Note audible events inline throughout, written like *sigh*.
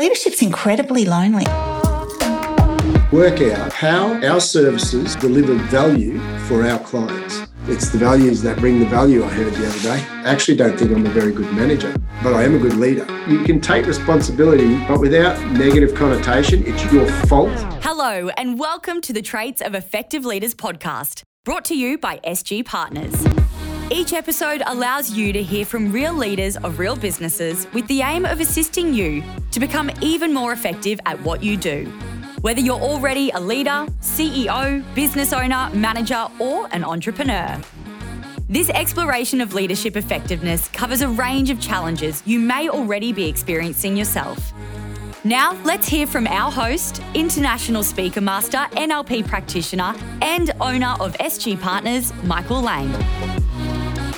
Leadership's incredibly lonely. Work out how our services deliver value for our clients. It's the values that bring the value, I heard the other day. I actually don't think I'm a very good manager, but I am a good leader. You can take responsibility, but without negative connotation, it's your fault. Hello, and welcome to the Traits of Effective Leaders podcast, brought to you by SG Partners. Each episode allows you to hear from real leaders of real businesses with the aim of assisting you to become even more effective at what you do. Whether you're already a leader, CEO, business owner, manager, or an entrepreneur. This exploration of leadership effectiveness covers a range of challenges you may already be experiencing yourself. Now, let's hear from our host, international speaker master, NLP practitioner, and owner of SG Partners, Michael Lang.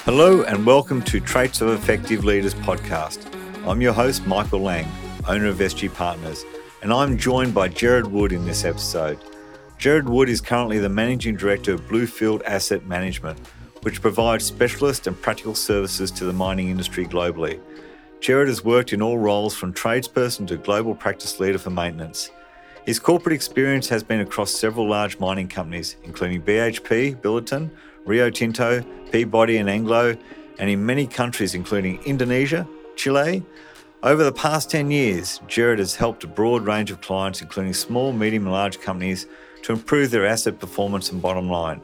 Hello, and welcome to Traits of Effective Leaders podcast. I'm your host, Michael Lang, owner of SG Partners, and I'm joined by Jared Wood in this episode. Jared Wood is currently the Managing Director of Bluefield Asset Management, which provides specialist and practical services to the mining industry globally. Jared has worked in all roles from tradesperson to global practice leader for maintenance. His corporate experience has been across several large mining companies, including BHP, Billiton, Rio Tinto, Peabody, and Anglo, and in many countries, including Indonesia, Chile. Over the past 10 years, Jared has helped a broad range of clients, including small, medium, and large companies, to improve their asset performance and bottom line.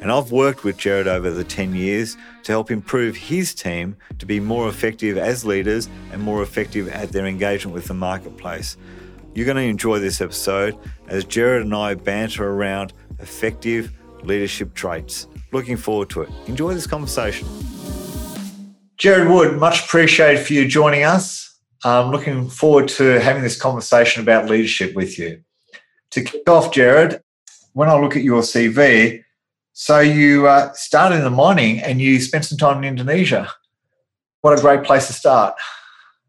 And I've worked with Jared over the 10 years to help improve his team to be more effective as leaders and more effective at their engagement with the marketplace. You're going to enjoy this episode as Jared and I banter around effective leadership traits. Looking forward to it. Enjoy this conversation. Jared Wood, much appreciated for you joining us. I'm looking forward to having this conversation about leadership with you. To kick off, Jared, when I look at your CV, so you uh, started in the mining and you spent some time in Indonesia. What a great place to start.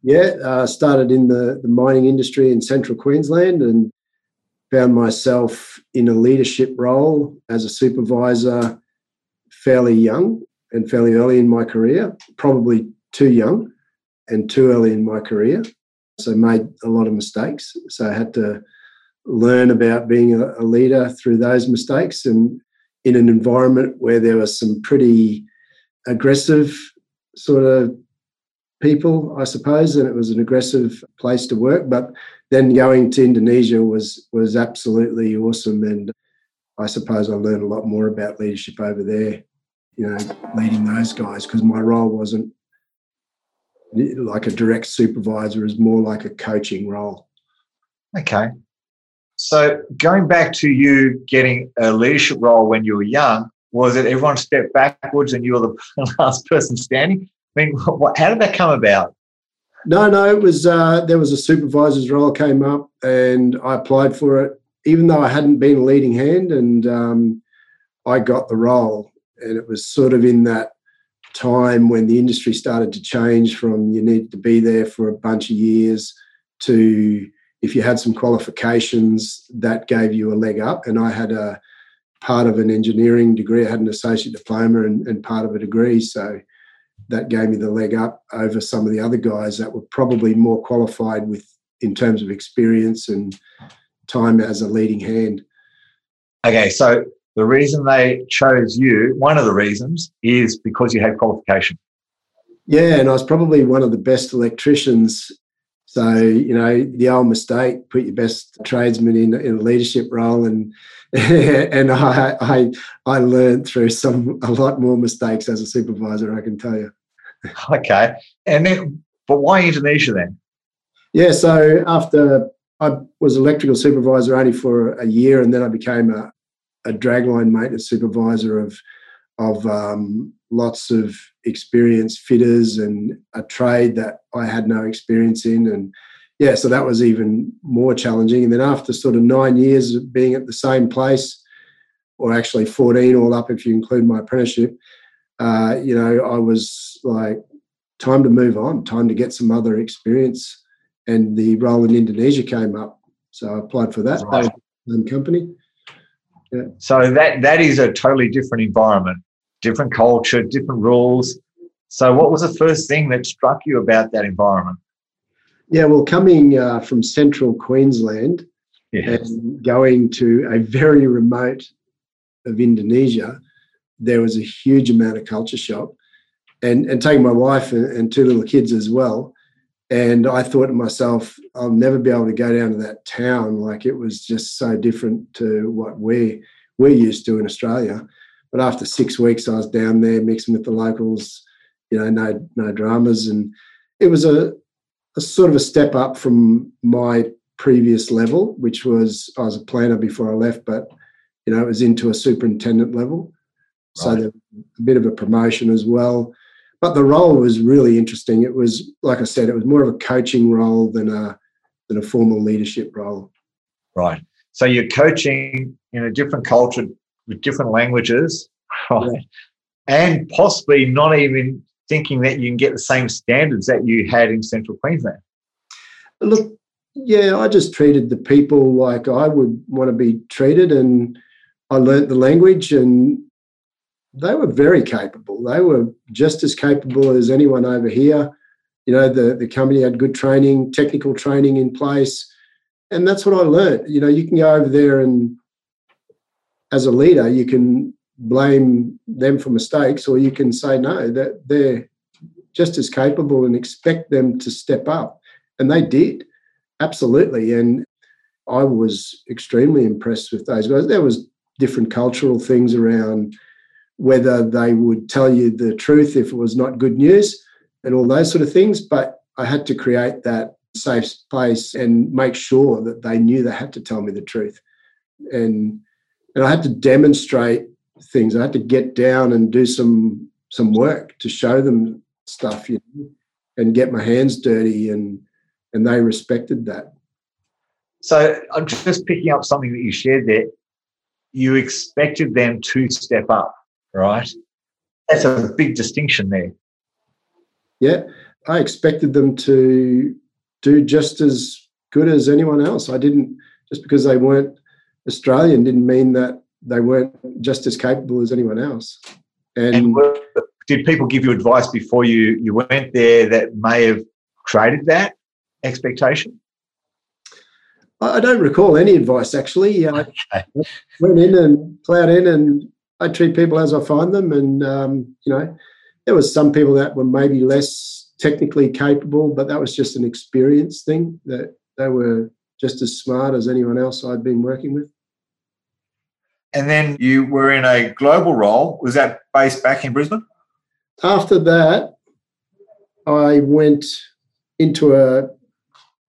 Yeah, uh, started in the, the mining industry in central Queensland and found myself in a leadership role as a supervisor fairly young and fairly early in my career, probably too young and too early in my career. So made a lot of mistakes. So I had to learn about being a, leader through those mistakes and in an environment where there were some pretty aggressive sort of people, I suppose, and it was an aggressive place to work. But then going to Indonesia was was absolutely awesome, and I suppose I learned a lot more about leadership over there you know, leading those guys because my role wasn't like a direct supervisor, is more like a coaching role. Okay. So going back to you getting a leadership role when you were young, was it everyone stepped backwards and you were the *laughs* last person standing? I mean, what, how did that come about? No, no, it was uh, there was a supervisor's role came up and I applied for it, even though I hadn't been a leading hand, and um, I got the role and it was sort of in that time when the industry started to change from you needed to be there for a bunch of years to if you had some qualifications that gave you a leg up. And i had a part of an engineering degree i had an associate diploma and, and part of a degree. So that gave me the leg up over some of the other guys that were probably more qualified with in terms of experience and time as a leading hand. Okay so the reason they chose you, one of the reasons, is because you had qualification. Yeah, and I was probably one of the best electricians. So, you know, the old mistake, put your best tradesman in, in a leadership role and *laughs* and I, I I learned through some a lot more mistakes as a supervisor, I can tell you. Okay. And then but why Indonesia then? Yeah, so after I was electrical supervisor only for a year and then I became a, a dragline maintenance supervisor of of um, lots of experienced fitters and a trade that I had no experience in, and yeah, so that was even more challenging. And then after sort of nine years of being at the same place, or actually fourteen all up if you include my apprenticeship, uh, you know, I was like, time to move on, time to get some other experience. And the role in Indonesia came up, so I applied for that. Right. company. Yeah. So that that is a totally different environment, different culture, different rules. So what was the first thing that struck you about that environment? Yeah, well, coming uh, from central Queensland Yes. and going to a very remote of Indonesia, there was a huge amount of culture shock. And, and taking my wife and, and two little kids as well. And I thought to myself, I'll never be able to go down to that town. Like it was just so different to what we we're used to in Australia. But after six weeks, I was down there mixing with the locals, you know, no no dramas, and it was a, a sort of a step up from my previous level, which was I was a planner before I left, but you know, it was into a superintendent level. So Right. there a bit of a promotion as well. But the role was really interesting. It was, like I said, it was more of a coaching role than a than a formal leadership role. Right. So you're coaching in a different culture with different languages, *laughs* right? And possibly not even thinking that you can get the same standards that you had in central Queensland. Look, yeah, I just treated the people like I would want to be treated, and I learnt the language, and they were very capable. They were just as capable as anyone over here. You know, the the company had good training, technical training in place, and that's what I learnt. You know, you can go over there and, as a leader, you can blame them for mistakes, or you can say no, that they're just as capable and expect them to step up, and they did absolutely. And I was extremely impressed with those guys. There was different cultural things around whether they would tell you the truth if it was not good news and all those sort of things. But I had to create that safe space and make sure that they knew they had to tell me the truth. And and I had to demonstrate things. I had to get down and do some some work to show them stuff, you know, and get my hands dirty and and they respected that. So I'm just picking up something that you shared there. You expected them to step up, right? That's a big distinction there. Yeah, I expected them to do just as good as anyone else. I didn't just because they weren't Australian didn't mean that they weren't just as capable as anyone else. And, And were, did people give you advice before you, you went there that may have created that expectation? I I don't recall any advice actually. I uh, *laughs* Okay. went in and plowed in, and I treat people as I find them. And um, you know, there was some people that were maybe less technically capable, but that was just an experience thing. That they were just as smart as anyone else I'd been working with. And then you were in a global role. Was that based back in Brisbane? After that, I went into a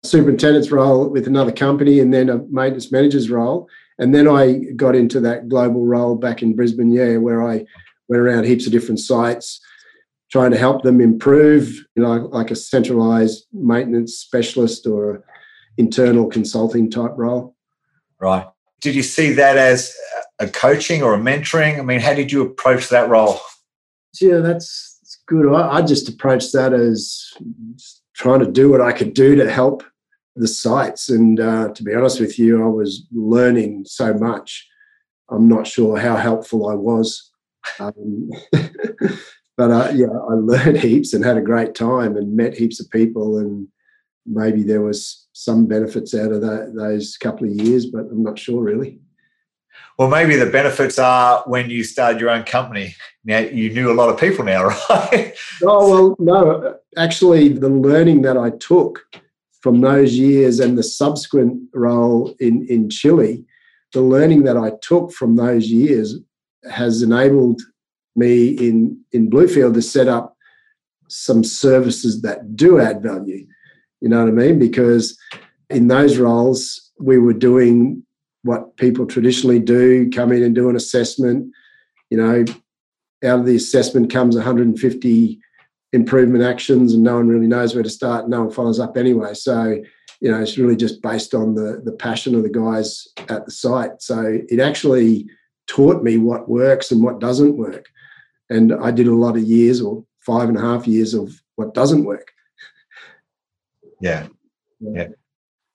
superintendent's role with another company and then a maintenance manager's role. And then I got into that global role back in Brisbane, yeah, where I went around heaps of different sites trying to help them improve, you know, like a centralized maintenance specialist or internal consulting type role. Right. Did you see that as a coaching or a mentoring? I mean, how did you approach that role? Yeah, that's, that's good. I, I just approached that as trying to do what I could do to help the sites. And uh, to be honest with you, I was learning so much. I'm not sure how helpful I was. Um, *laughs* but uh, yeah, I learned heaps and had a great time and met heaps of people. And maybe there was some benefits out of that, those couple of years, but I'm not sure really. Well, maybe the benefits are when you started your own company. Now you knew a lot of people now, *laughs* right? Oh, well, no, actually, the learning that I took from those years and the subsequent role in, in Chile, the learning that I took from those years has enabled me in, in Bluefield to set up some services that do add value. You know what I mean? Because in those roles, we were doing what people traditionally do come in and do an assessment. You know, out of the assessment comes 150 improvement actions, and no one really knows where to start. No one follows up anyway. So, you know, it's really just based on the the passion of the guys at the site. So it actually taught me what works and what doesn't work. And I did a lot of years or five and a half years of what doesn't work. Yeah. Yeah.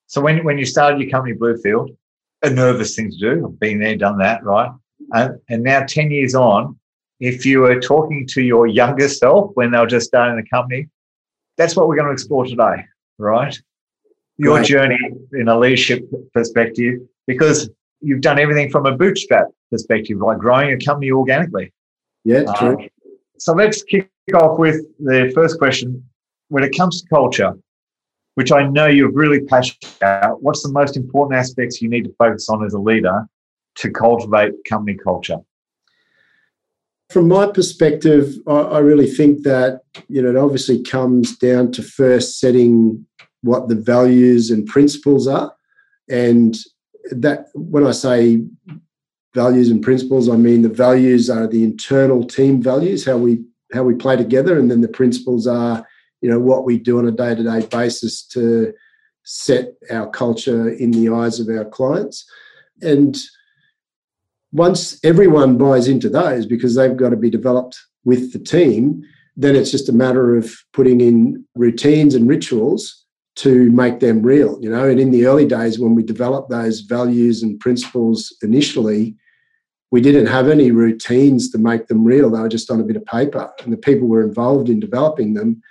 So when, when you started your company, Bluefield, a nervous thing to do, I've been there, done that, right? And, and now 10 years on, if you were talking to your younger self when they were just starting the company, that's what we're going to explore today, right? your right. journey in a leadership perspective because you've done everything from a bootstrap perspective, like growing a company organically. Yeah, uh, true. so let's kick off with the first question. When it comes to culture, which I know you're really passionate about, what's the most important aspects you need to focus on as a leader to cultivate company culture? From my perspective, I, I really think that you know it obviously comes down to first setting what the values and principles are, and that when I say values and principles, I mean the values are the internal team values, how we how we play together, and then the principles are you know what we do on a day to day basis to set our culture in the eyes of our clients, and once everyone buys into those because they've got to be developed with the team, then it's just a matter of putting in routines and rituals to make them real, you know. And in the early days, when we developed those values and principles initially, we didn't have any routines to make them real. They were just on a bit of paper, and the people were involved in developing them.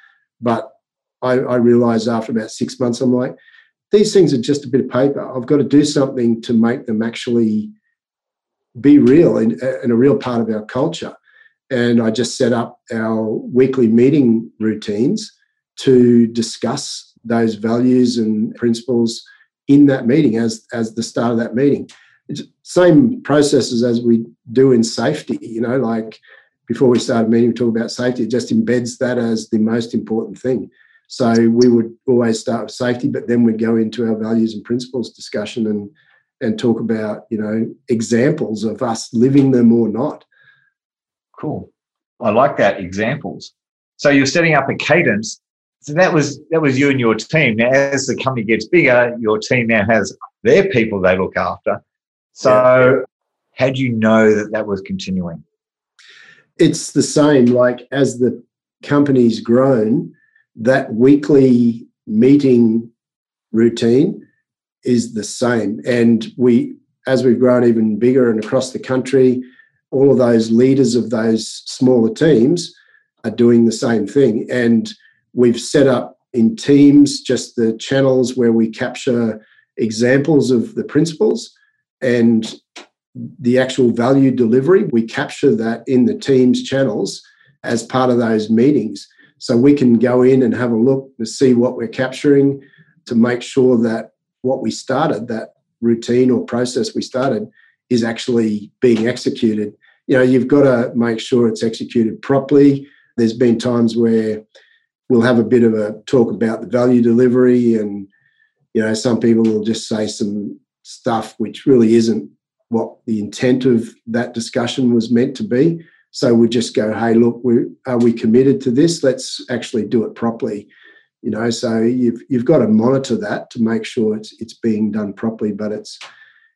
But I, I realized after about six months, I'm like, these things are just a bit of paper. I've got to do something to make them actually be real and, and a real part of our culture. And I just set up our weekly meeting routines to discuss those values and principles in that meeting as as the start of that meeting. It's same processes as we do in safety. You know, like before we start a meeting, we talk about safety. It just embeds that as the most important thing. So we would always start with safety, but then we'd go into our values and principles discussion and and talk about you know examples of us living them or not. Cool. I like that examples. So you're setting up a cadence. So that was that was you and your team. Now as the company gets bigger your team now has their people they look after. So yeah. how do you know that that was continuing? It's the same like as the company's grown that weekly meeting routine is the same. And we, as we've grown even bigger and across the country, all of those leaders of those smaller teams are doing the same thing. And we've set up in teams just the channels where we capture examples of the principles and the actual value delivery. We capture that in the team's channels as part of those meetings. So we can go in and have a look to see what we're capturing to make sure that what we started, that routine or process we started, is actually being executed. You know, you've got to make sure it's executed properly. There's been times where we'll have a bit of a talk about the value delivery, and you know, some people will just say some stuff which really isn't what the intent of that discussion was meant to be. So we just go, hey, look, we, are we committed to this? Let's actually do it properly you know so you've you've got to monitor that to make sure it's it's being done properly but it's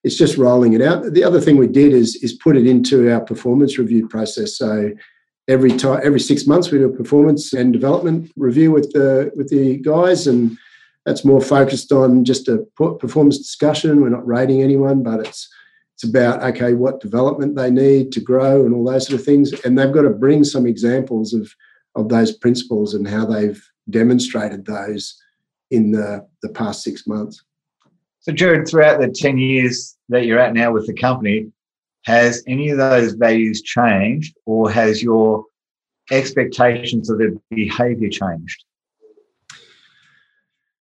it's just rolling it out. The other thing we did is is put it into our performance review process. So every time every six months we do a performance and development review with the with the guys and that's more focused on just a performance discussion. We're not rating anyone but it's it's about okay what development they need to grow and all those sort of things. And they've got to bring some examples of of those principles and how they've demonstrated those in the, the past six months. So, Jared, throughout the 10 years that you're at now with the company, has any of those values changed or has your expectations of the behavior changed?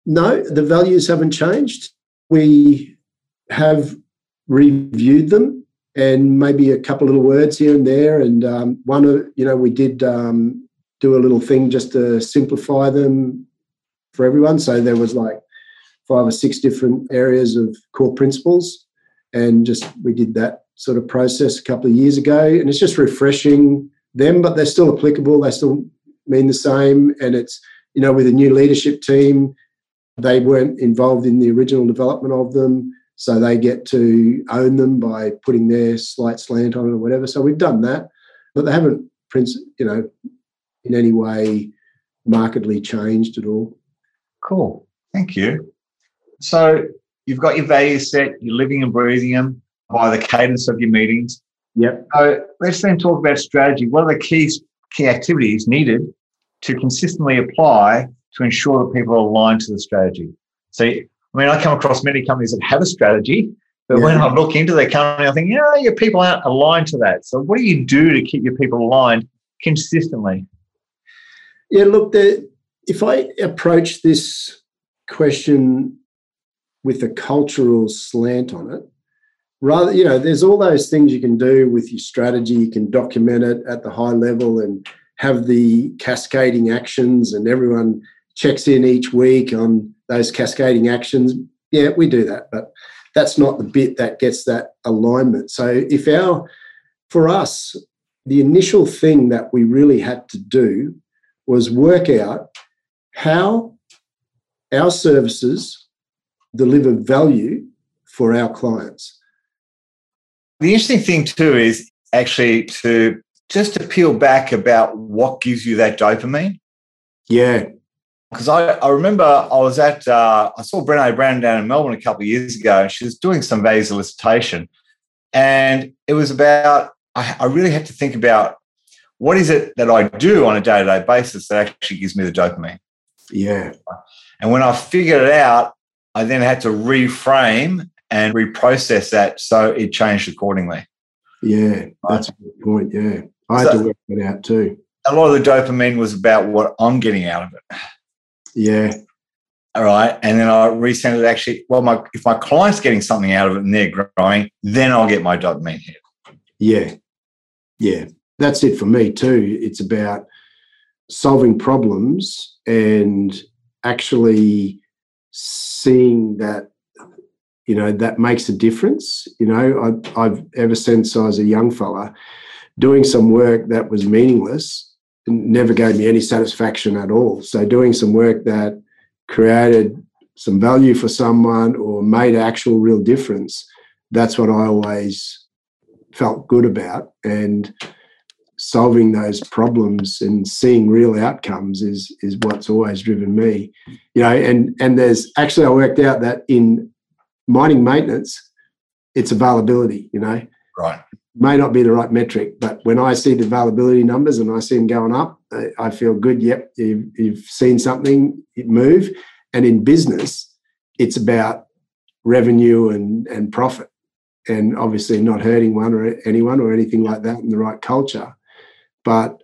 No, the values haven't changed. We have reviewed them and maybe a couple little words here and there. And um, one of, you know, we did um, do a little thing just to simplify them for everyone. So there was like five or six different areas of core principles, and just we did that sort of process a couple of years ago, and it's just refreshing them, but they're still applicable. They still mean the same, and it's you know with a new leadership team, they weren't involved in the original development of them. So they get to own them by putting their slight slant on it or whatever. So we've done that, but they haven't, you know, in any way markedly changed at all. Cool. Thank you. So you've got your values set, you're living and breathing them by the cadence of your meetings. Yep. So let's then talk about strategy. What are the key, key activities needed to consistently apply to ensure that people are aligned to the strategy? So, I mean, I come across many companies that have a strategy, but yeah. when I look into their company, I think, yeah, your people aren't aligned to that. So, what do you do to keep your people aligned consistently? Yeah, look, the, if I approach this question with a cultural slant on it, rather, you know, there's all those things you can do with your strategy. You can document it at the high level and have the cascading actions, and everyone checks in each week on those cascading actions. Yeah, we do that, but that's not the bit that gets that alignment. So if our, for us, the initial thing that we really had to do was work out how our services deliver value for our clients. The interesting thing too is actually to just to peel back about what gives you that dopamine. Yeah. Because I, I remember I was at, uh, I saw Brene Brown down in Melbourne a couple of years ago, and she was doing some value solicitation. And it was about, I, I really had to think about what is it that I do on a day to day basis that actually gives me the dopamine. Yeah. And when I figured it out, I then had to reframe and reprocess that so it changed accordingly. Yeah, that's a good point. Yeah. I had to work that out too. A lot of the dopamine was about what I'm getting out of it. Yeah. All right. And then I resend it actually, well, my if my client's getting something out of it and they're growing, then I'll get my dopamine hit. Yeah. Yeah. That's it for me too. It's about solving problems and actually seeing that you know that makes a difference. You know I, have ever since i was a young fella doing some work that was meaningless never gave me any satisfaction at all. So doing some work that created some value for someone or made actual real difference that's what i always felt good about. And solving those problems and seeing real outcomes is is what's always driven me. You know and and there's actually i worked out that in mining maintenance it's availability you know? Right. May not be the right metric but when i see the availability numbers and i see them going up i, I feel good yep you've, you've seen something move. And in business it's about revenue and and profit and obviously not hurting one or anyone or anything like that in the right culture but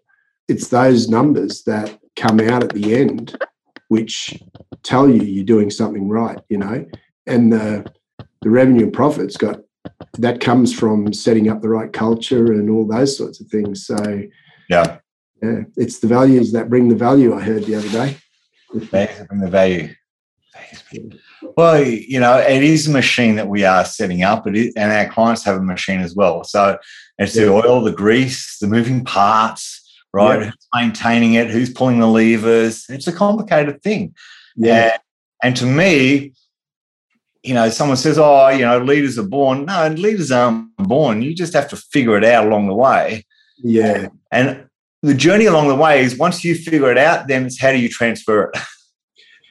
it's those numbers that come out at the end which tell you you're doing something right, you know, and the the revenue and profits got that comes from setting up the right culture and all those sorts of things. So yeah, yeah, it's the values that bring the value. I heard the other day. Bring the value. Well, you know, it is a machine that we are setting up, it is, and our clients have a machine as well. So it's yeah. the oil, the grease, the moving parts, right? Yeah. Who's maintaining it? Who's pulling the levers? It's a complicated thing. Yeah. And, and to me, you know, someone says, "Oh, you know, leaders are born." No, leaders aren't born. You just have to figure it out along the way. Yeah. And the journey along the way is once you figure it out, then it's how do you transfer it? *laughs*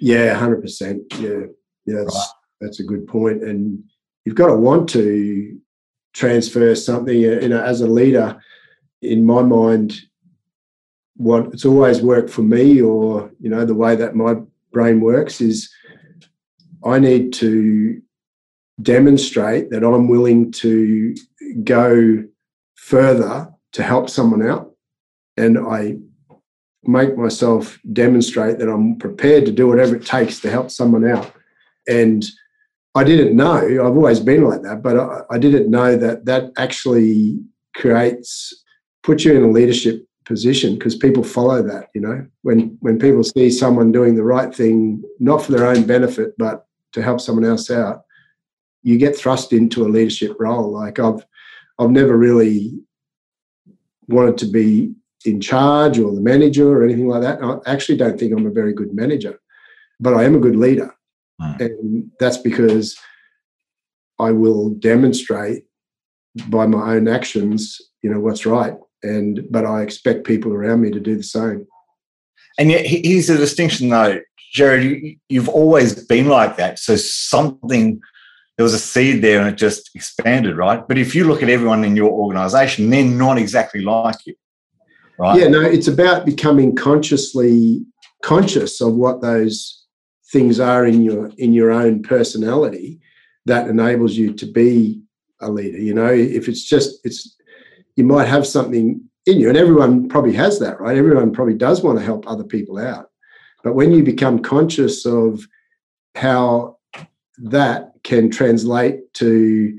Yeah, hundred percent. Yeah, yeah, that's, right. that's a good point. And you've got to want to transfer something. You know, as a leader, in my mind, what it's always worked for me, or you know, the way that my brain works is, I need to demonstrate that I'm willing to go further to help someone out, and I make myself demonstrate that I'm prepared to do whatever it takes to help someone out. And I didn't know, I've always been like that, but I, I didn't know that that actually creates, puts you in a leadership position because people follow that, you know, when, when people see someone doing the right thing, not for their own benefit, but to help someone else out, you get thrust into a leadership role. Like I've, I've never really wanted to be in charge or the manager or anything like that. I actually don't think I'm a very good manager, but I am a good leader. Mm. And that's because I will demonstrate by my own actions, you know, what's right. And but I expect people around me to do the same. And yet here's the distinction though, Jared, you, you've always been like that. So something there was a seed there and it just expanded, right? But if you look at everyone in your organization, they're not exactly like you. Right. Yeah, no, it's about becoming consciously conscious of what those things are in your in your own personality that enables you to be a leader. You know, if it's just it's you might have something in you, and everyone probably has that, right? Everyone probably does want to help other people out. But when you become conscious of how that can translate to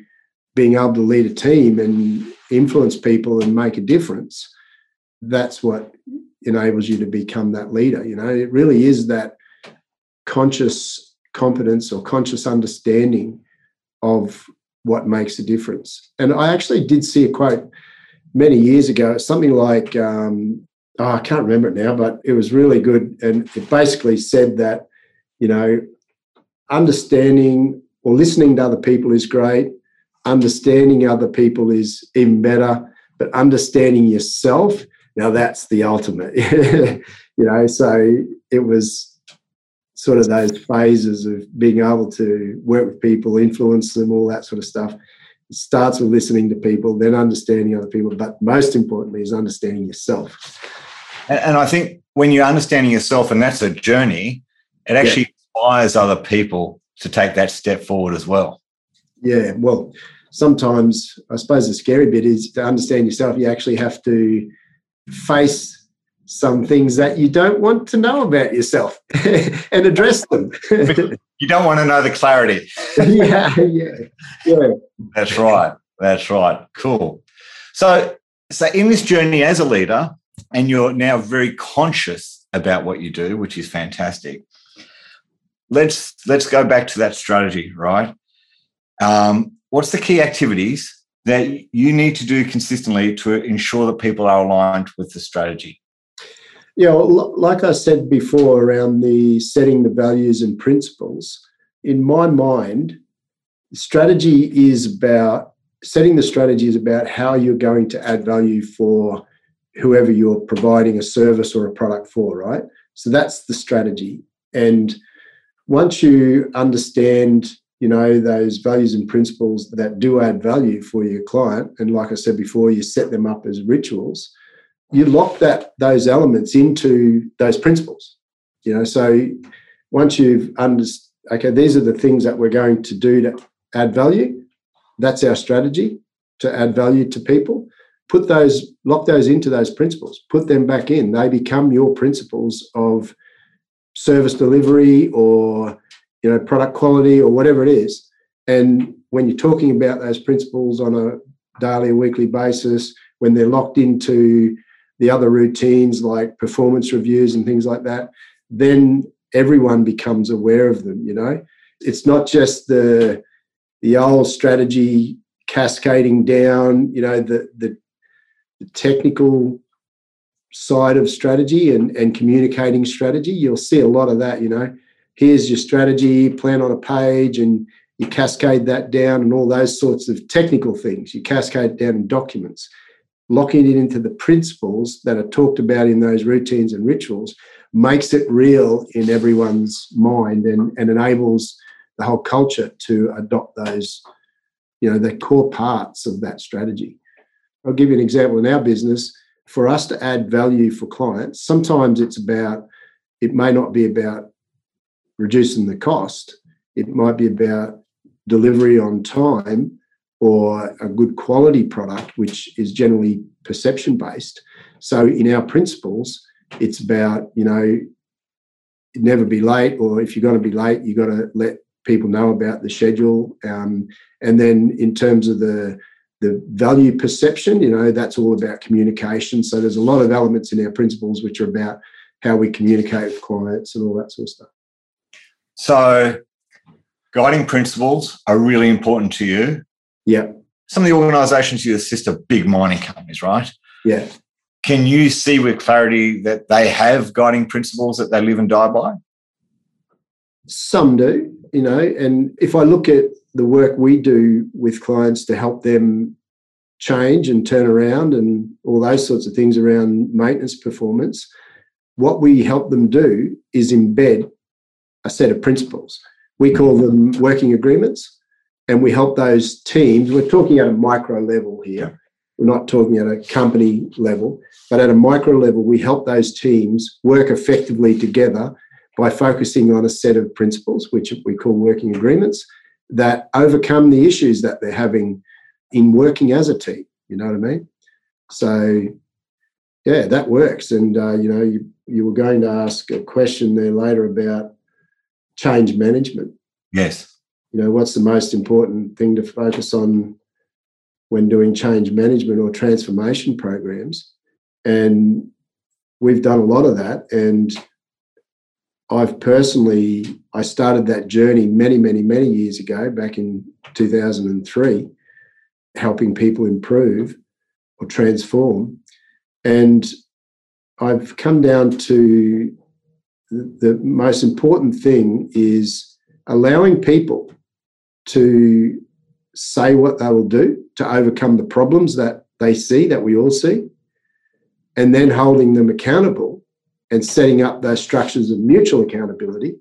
being able to lead a team and influence people and make a difference, that's what enables you to become that leader. You know, it really is that conscious competence or conscious understanding of what makes a difference. And I actually did see a quote many years ago, something like, um, oh, I can't remember it now, but it was really good. And it basically said that, you know, understanding or listening to other people is great, understanding other people is even better, but understanding yourself, now that's the ultimate. *laughs* you know, so it was sort of those phases of being able to work with people, influence them, all that sort of stuff. It starts with listening to people, then understanding other people, but most importantly is understanding yourself. And, I think when you're understanding yourself, and that's a journey, it actually yeah. inspires other people to take that step forward as well. Yeah, well, sometimes I suppose the scary bit is to understand yourself, you actually have to face some things that you don't want to know about yourself *laughs* and address them. *laughs* you don't want to know the clarity. *laughs* yeah, yeah, yeah. That's right. That's right. Cool. So, so in this journey as a leader, and you're now very conscious about what you do, which is fantastic. Let's let's go back to that strategy, right? Um, what's the key activities that you need to do consistently to ensure that people are aligned with the strategy? Yeah, well, like I said before, around the setting the values and principles, in my mind, strategy is about setting the strategy is about how you're going to add value for whoever you're providing a service or a product for, right? So that's the strategy. And once you understand, you know, those values and principles that do add value for your client, and like I said before, you set them up as rituals, you lock that those elements into those principles. You know, so once you've understood, okay, these are the things that we're going to do to add value. That's our strategy to add value to people. Put those, lock those into those principles. Put them back in. They become your principles of service delivery or you know product quality or whatever it is. And when you're talking about those principles on a daily or weekly basis, when they're locked into the other routines like performance reviews and things like that, then everyone becomes aware of them. You know, it's not just the the old strategy cascading down. You know, the the, the technical side of strategy and, and communicating strategy. You'll see a lot of that. You know, here's your strategy plan on a page, and you cascade that down, and all those sorts of technical things. You cascade down in documents locking it into the principles that are talked about in those routines and rituals makes it real in everyone's mind and, and enables the whole culture to adopt those, you know, the core parts of that strategy. I'll give you an example in our business. For us to add value for clients, sometimes it's about, it may not be about reducing the cost, it might be about delivery on time or a good quality product, which is generally perception based. So in our principles, it's about, you know, never be late, or if you're going to be late, you've got to let people know about the schedule. Um, and then in terms of the the value perception, you know, that's all about communication. So there's a lot of elements in our principles which are about how we communicate with clients and all that sort of stuff. So guiding principles are really important to you. Yeah. Some of the organisations you assist are big mining companies, right? Yeah. Can you see with clarity that they have guiding principles that they live and die by? Some do, you know, and if I look at the work we do with clients to help them change and turn around and all those sorts of things around maintenance performance, what we help them do is embed a set of principles. We call them working agreements and we help those teams. We're talking at a micro level here. We're not talking at a company level, but at a micro level, we help those teams work effectively together by focusing on a set of principles, which we call working agreements, that overcome the issues that they're having in working as a team. You know what I mean? So, yeah, that works. And, uh, you know, you, you were going to ask a question there later about change management. Yes. You know, what's the most important thing to focus on when doing change management or transformation programs? And we've done a lot of that. And I've personally, I started that journey many, many, many years ago, back in 2003, helping people improve or transform. And I've come down to the most important thing is allowing people to say what they will do to overcome the problems that they see, that we all see, and then holding them accountable and setting up those structures of mutual accountability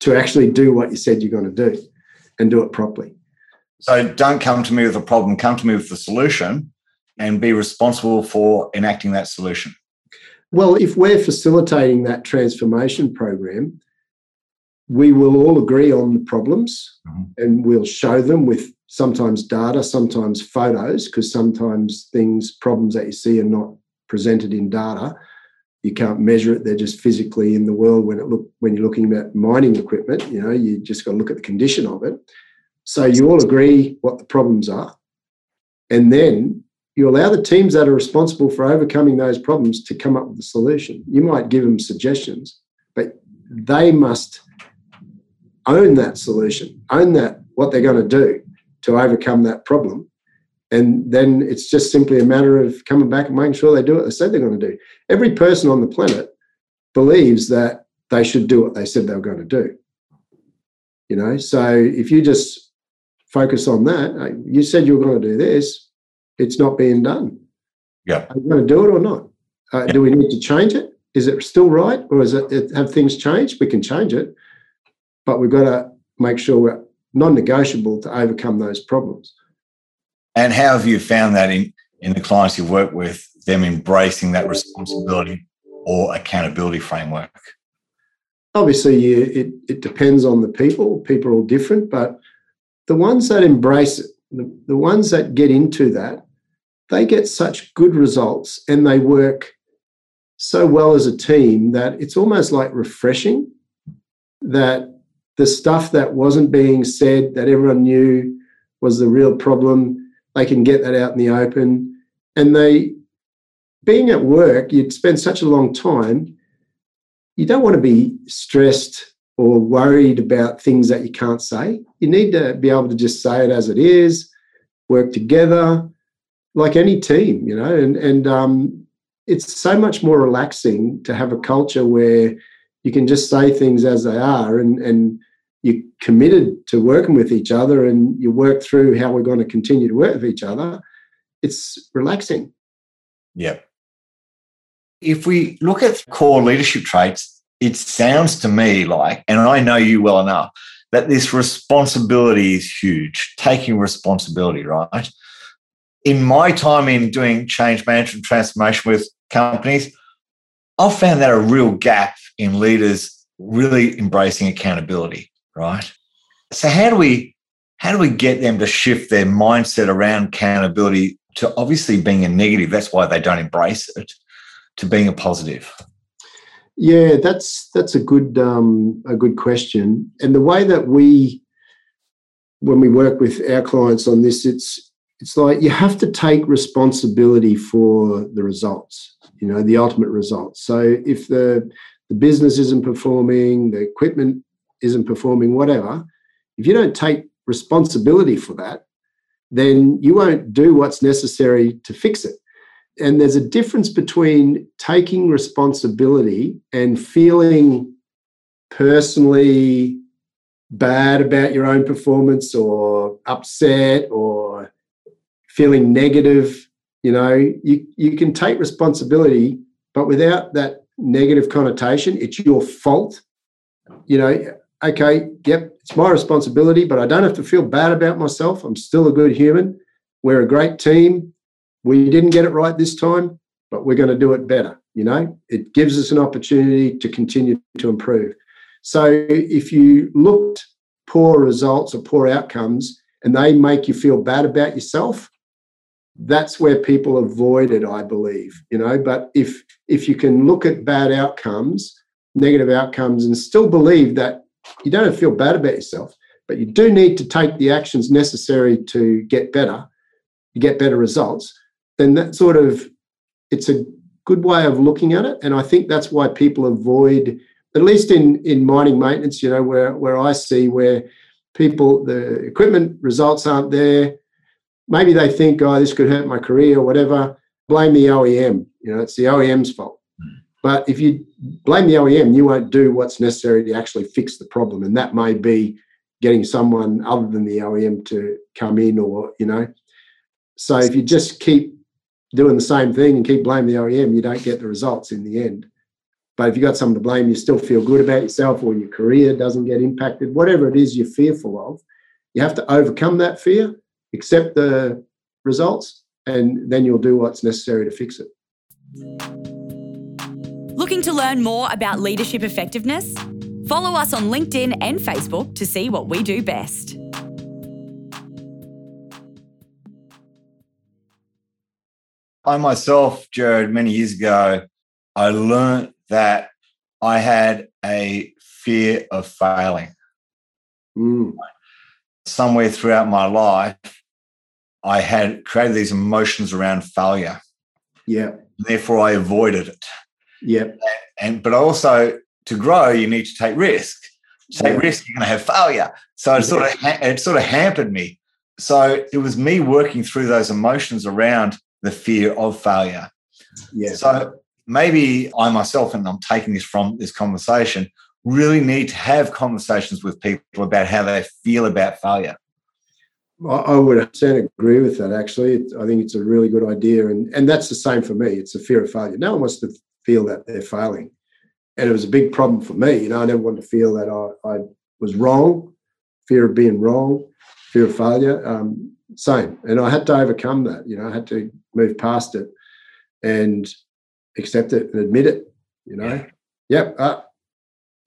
to actually do what you said you're going to do and do it properly. So don't come to me with a problem, come to me with the solution and be responsible for enacting that solution. Well, if we're facilitating that transformation program, we will all agree on the problems mm-hmm. and we'll show them with sometimes data, sometimes photos, because sometimes things, problems that you see are not presented in data. You can't measure it; they're just physically in the world. When it look when you're looking at mining equipment, you know, you just got to look at the condition of it. So you all agree what the problems are, and then you allow the teams that are responsible for overcoming those problems to come up with a solution. You might give them suggestions, but they must own that solution, own that what they're going to do to overcome that problem. And then it's just simply a matter of coming back and making sure they do what they said they're going to do. Every person on the planet believes that they should do what they said they were going to do. You know, so if you just focus on that, uh, you said you were going to do this, it's not being done. Yeah. Are you going to do it or not? Uh, yeah. Do we need to change it? Is it still right, or is it have things changed? We can change it, but we've got to make sure we're non-negotiable to overcome those problems. And how have you found that in, in the clients you've worked with, them embracing that responsibility or accountability framework? Obviously, you, it, it depends on the people. People are all different, but the ones that embrace it, the, the ones that get into that, they get such good results and they work so well as a team that it's almost like refreshing that the stuff that wasn't being said that everyone knew was the real problem they can get that out in the open. And they, being at work, you'd spend such a long time, you don't want to be stressed or worried about things that you can't say. You need to be able to just say it as it is, work together, like any team, you know, and, and um, it's so much more relaxing to have a culture where you can just say things as they are and, and you're committed to working with each other and you work through how we're going to continue to work with each other, it's relaxing. Yeah. If we look at core leadership traits, it sounds to me like, and I know you well enough, that this responsibility is huge, taking responsibility, right? In my time in doing change management transformation with companies, I've found that a real gap in leaders really embracing accountability right? So how do we how do we get them to shift their mindset around accountability to obviously being a negative? That's why they don't embrace it to being a positive. Yeah, that's that's a good um, a good question. And the way that we when we work with our clients on this, it's it's like you have to take responsibility for the results, you know, the ultimate results. So if the the business isn't performing, the equipment isn't performing, whatever, if you don't take responsibility for that, then you won't do what's necessary to fix it. And there's a difference between taking responsibility and feeling personally bad about your own performance or upset or feeling negative. You know, you, you can take responsibility, but without that negative connotation, it's your fault. You know, okay, yep, it's my responsibility, but I don't have to feel bad about myself. I'm still a good human. We're a great team. We didn't get it right this time, but we're going to do it better. You know, it gives us an opportunity to continue to improve. So if you looked poor results or poor outcomes and they make you feel bad about yourself, that's where people avoid it, I believe. You know, but if if you can look at bad outcomes, negative outcomes, and still believe that you don't feel bad about yourself, but you do need to take the actions necessary to get better, you get better results, then that sort of it's a good way of looking at it. And I think that's why people avoid, at least in in mining maintenance, you know, where where I see where people the equipment results aren't there. Maybe they think, oh, this could hurt my career or whatever. Blame the OEM. You know, it's the OEM's fault. Hmm. But if you blame the OEM, you won't do what's necessary to actually fix the problem. And that may be getting someone other than the OEM to come in or, you know. So if you just keep doing the same thing and keep blaming the OEM, you don't get the results in the end. But if you've got someone to blame, you still feel good about yourself or your career doesn't get impacted, whatever it is you're fearful of, you have to overcome that fear, accept the results, and then you'll do what's necessary to fix it. Looking to learn more about leadership effectiveness? Follow us on LinkedIn and Facebook to see what we do best. I myself, Jared, many years ago, I learned that I had a fear of failing. Mm. Somewhere throughout my life, I had created these emotions around failure. Yeah. Therefore, I avoided it. Yeah. And but also to grow, you need to take risk. To take Yeah. risk, you're going to have failure. So it sort of it sort of hampered me. So it was me working through those emotions around the fear of failure. Yeah. So maybe I myself, and I'm taking this from this conversation, really need to have conversations with people about how they feel about failure. I would 100% agree with that. Actually, I think it's a really good idea, and and that's the same for me. It's a fear of failure. No one wants to feel that they're failing, and it was a big problem for me. You know, I never wanted to feel that I, I was wrong, fear of being wrong, fear of failure. Um, same, and I had to overcome that. You know, I had to move past it and accept it and admit it. You know, Yeah. yep. Uh,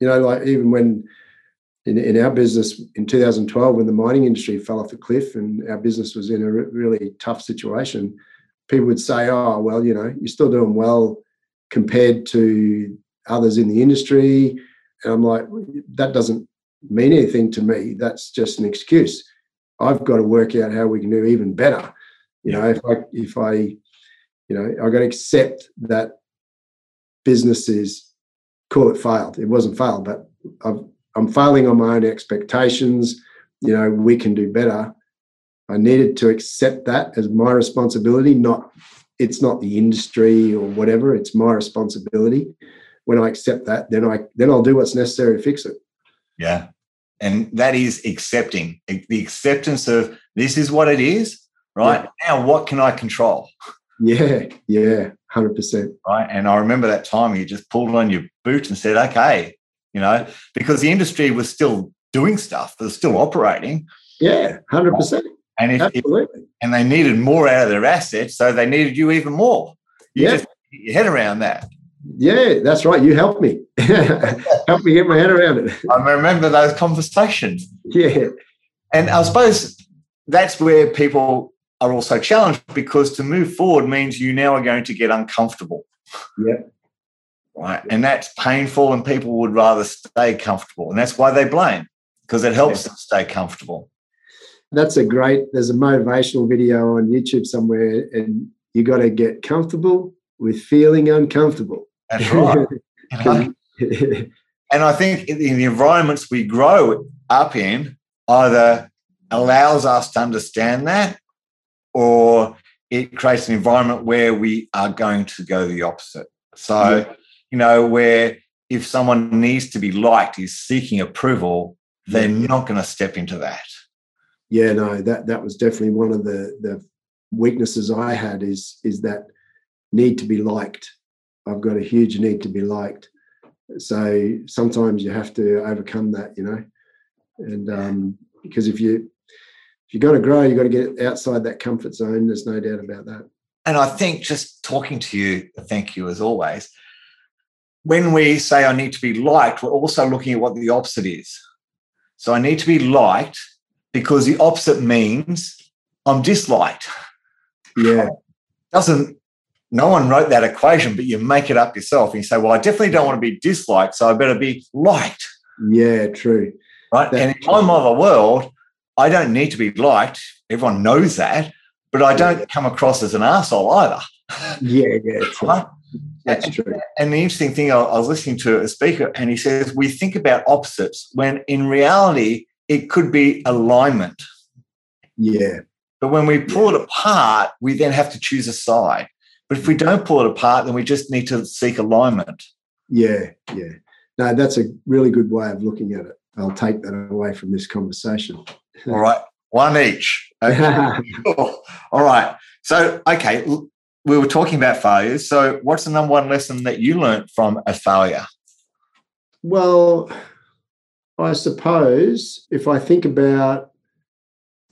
you know, like even when in, in our business in 2012 when the mining industry fell off the cliff and our business was in a re- really tough situation people would say oh well you know you're still doing well compared to others in the industry. And i'm like that doesn't mean anything to me. That's just an excuse. I've got to work out how we can do even better. You know if i if i you know i got to accept that businesses call it failed it wasn't failed but I've I'm failing on my own expectations. You know, we can do better. I needed to accept that as my responsibility, not it's not the industry or whatever, it's my responsibility. When I accept that, then I then I'll do what's necessary to fix it. Yeah. And that is accepting the acceptance of this is what it is, right? Now, what can I control? Yeah, yeah, hundred percent. Right. And I remember that time you just pulled on your boot and said, okay, you know, because the industry was still doing stuff, they're still operating. Yeah, hundred percent. And if, if Absolutely. and they needed more out of their assets, so they needed you even more. You Yeah. just get your head around that. Yeah, that's right. You helped me. *laughs* help me get my head around it. I remember those conversations. Yeah, And I suppose that's where people are also challenged because to move forward means you now are going to get uncomfortable. Yeah. Right. And that's painful, and people would rather stay comfortable. And that's why they blame because it helps them stay comfortable. that's a great. There's a motivational video on YouTube somewhere, and you got to get comfortable with feeling uncomfortable. That's right. You *laughs* know? And I think in the environments we grow up in either allows us to understand that or it creates an environment where we are going to go the opposite. So, Yeah. you know, where if someone needs to be liked, is seeking approval, they're not going to step into that. yeah, no, that that was definitely one of the the weaknesses I had is is that need to be liked. I've got a huge need to be liked. So sometimes you have to overcome that, you know, and um, because if you if you've got to grow, you've got to get outside that comfort zone. There's no doubt about that. And I think just talking to you, thank you as always. when we say I need to be liked, we're also looking at what the opposite is. So I need to be liked because the opposite means I'm disliked. Yeah. Doesn't no one wrote that equation, but you make it up yourself and you say, Well, I definitely don't want to be disliked, so I better be liked. Yeah, true. Right. That's and in my mother world, I don't need to be liked. Everyone knows that, but I don't come across as an asshole either. Yeah, yeah. *laughs* Right? That's true. And the interesting thing, I I was listening to a speaker, and he says we think about opposites when in reality it could be alignment. Yeah, But when we pull it apart, we then have to choose a side. But if we don't pull it apart, then we just need to seek alignment. yeah, yeah. No, that's a really good way of looking at it. I'll take that away from this conversation. All right, one each. Okay. *laughs* Cool. All right. So, okay, we were talking about failures. So, what's the number one lesson that you learned from a failure? Well, I suppose if I think about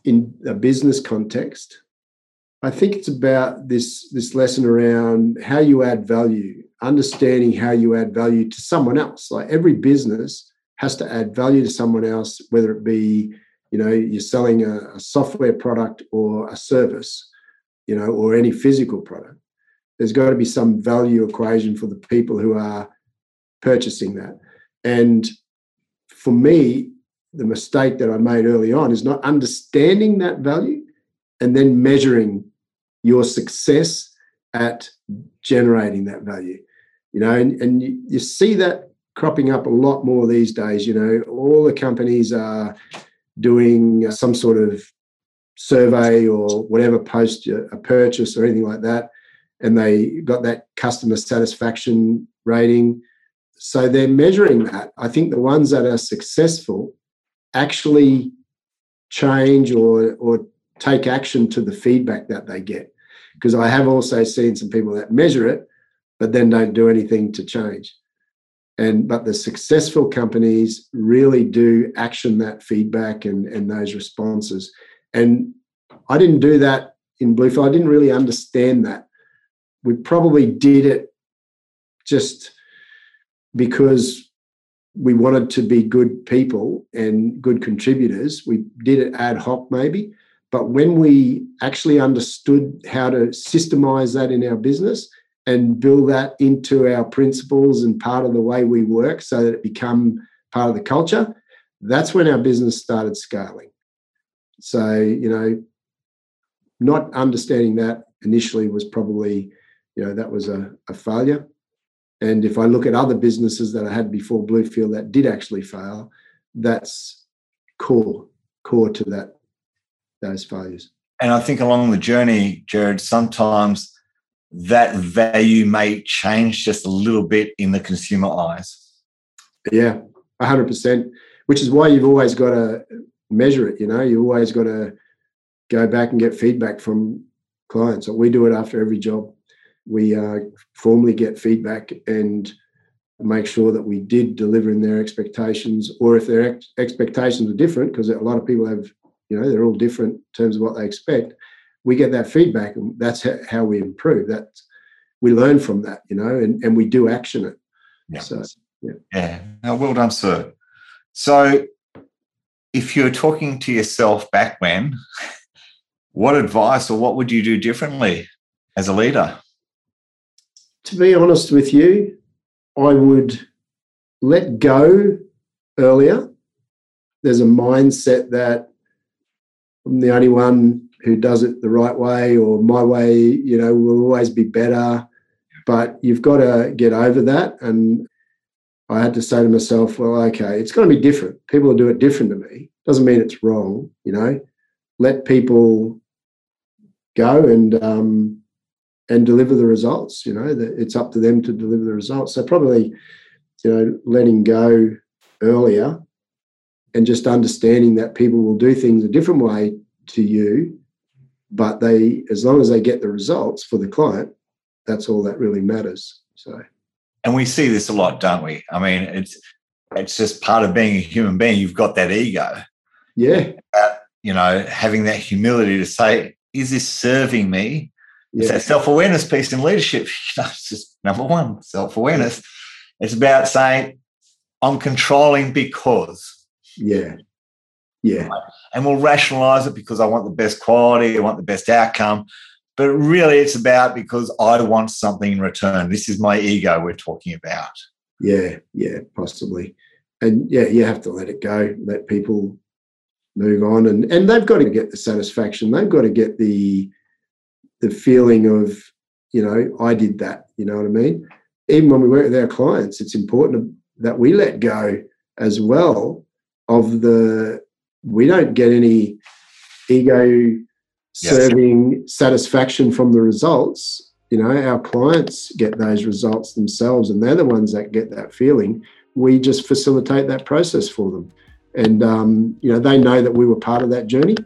in a business context, I think it's about this this lesson around how you add value, understanding how you add value to someone else. Like every business has to add value to someone else, whether it be you know you're selling a, a software product or a service, you know, or any physical product. There's got to be some value equation for the people who are purchasing that. And for me, the mistake that I made early on is not understanding that value and then measuring your success at generating that value. You know, and, and you, you see that cropping up a lot more these days. You know, all the companies are doing some sort of survey or whatever post uh, a purchase or anything like that. And they got that customer satisfaction rating. So they're measuring that. I think the ones that are successful actually change or or take action to the feedback that they get. Because I have also seen some people that measure it, but then don't do anything to change. And but the successful companies really do action that feedback and, and those responses. And I didn't do that in Bluefield. I didn't really understand that. We probably did it just because we wanted to be good people and good contributors. We did it ad hoc, maybe. But when we actually understood how to systemize that in our business and build that into our principles and part of the way we work so that it become part of the culture, that's when our business started scaling. So, you know, not understanding that initially was probably, you know, that was a, a failure. And if I look at other businesses that I had before Bluefield that did actually fail, that's core, core to that those failures. And I think along the journey, Jared, sometimes that value may change just a little bit in the consumer eyes. Yeah, hundred percent. Which is why you've always got to measure it. You know, you always got to go back and get feedback from clients. We do it after every job. We uh, formally get feedback and make sure that we did deliver in their expectations, or if their ex- expectations are different, because a lot of people have, you know, they're all different in terms of what they expect. We get that feedback, and that's ha- how we improve. That we learn from that, you know, and, and we do action it. Yeah. So Yeah. No, well done, sir. So if you're talking to yourself back when, *laughs* what advice or what would you do differently as a leader? to be honest with you, I would let go earlier. There's a mindset that I'm the only one who does it the right way, or my way, you know, will always be better. But you've got to get over that. And I had to say to myself, well, okay, it's going to be different. People will do it different to me. Doesn't mean it's wrong, you know. Let people go and um, and deliver the results. You know, that it's up to them to deliver the results. So probably, you know, letting go earlier and just understanding that people will do things a different way to you, but they, as long as they get the results for the client, that's all that really matters. So, And we see this a lot, don't we? I mean, it's it's just part of being a human being. You've got that ego, yeah, you know, having that humility to say, is this serving me? It's that self-awareness piece in leadership. *laughs* You know, it's just number one, self-awareness. It's about saying, I'm controlling because. Yeah. Yeah. And we'll rationalize it because I want the best quality, I want the best outcome. But really, it's about because I want something in return. This is my ego we're talking about. Yeah, yeah, possibly. And yeah, you have to let it go, let people move on. And and they've got to get the satisfaction. They've got to get the the feeling of, you know, I did that. You know what I mean? Even when we work with our clients, it's important that we let go as well of the we don't get any ego serving yes. satisfaction from the results. You know our clients get those results themselves and they're the ones that get that feeling. We just facilitate that process for them. And um, you know they know that we were part of that journey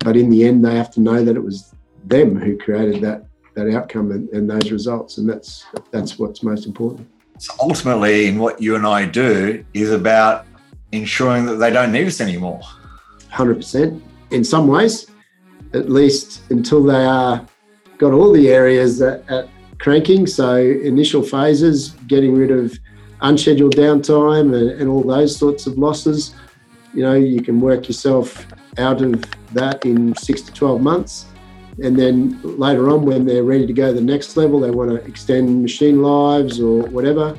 but in the end they have to know that it was them who created that that outcome and, and those results. And that's that's what's most important. So ultimately in what you and i do is about ensuring that they don't need us anymore 100% in some ways, at least until they are got all the areas at, at cranking. So initial phases, getting rid of unscheduled downtime and, and all those sorts of losses. You know, you can work yourself out of that in six to 12 months. And then later on, when they're ready to go to the next level, they want to extend machine lives or whatever,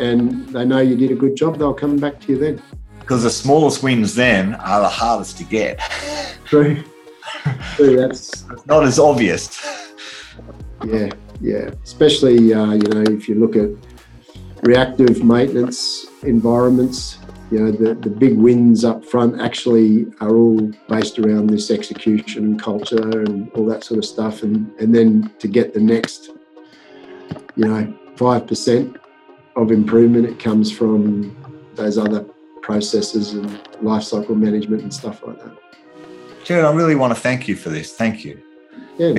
and they know you did a good job, they'll come back to you then because the smallest wins then are the hardest to get. True. True. That's not as obvious. Yeah, yeah. Especially uh, you know if you look at reactive maintenance environments, you know the, the big wins up front actually are all based around this execution culture and all that sort of stuff, and and then to get the next, you know, five percent of improvement, it comes from those other processes and life cycle management and stuff like that. Jared, I really want to thank you for this. Thank you. Yeah,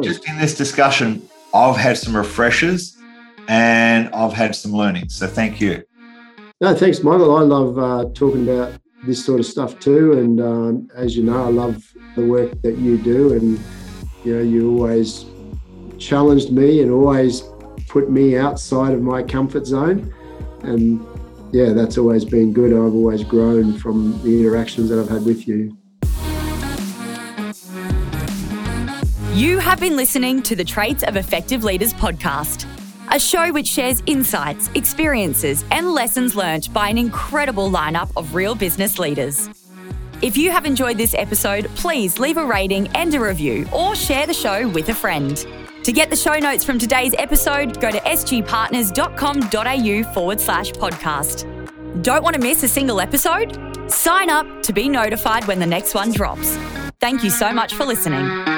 just in this discussion, I've had some refreshers and I've had some learning. So thank you. No, thanks, Michael. I love uh, talking about this sort of stuff too. And um, as you know, I love the work that you do. And, you know, you always challenged me and always put me outside of my comfort zone. And yeah, that's always been good. I've always grown from the interactions that I've had with you. You have been listening to the Traits of Effective Leaders podcast, a show which shares insights, experiences, and lessons learned by an incredible lineup of real business leaders. If you have enjoyed this episode, please leave a rating and a review or share the show with a friend. To get the show notes from today's episode, go to sgpartners.com.au forward slash podcast. Don't want to miss a single episode? Sign up to be notified when the next one drops. Thank you so much for listening.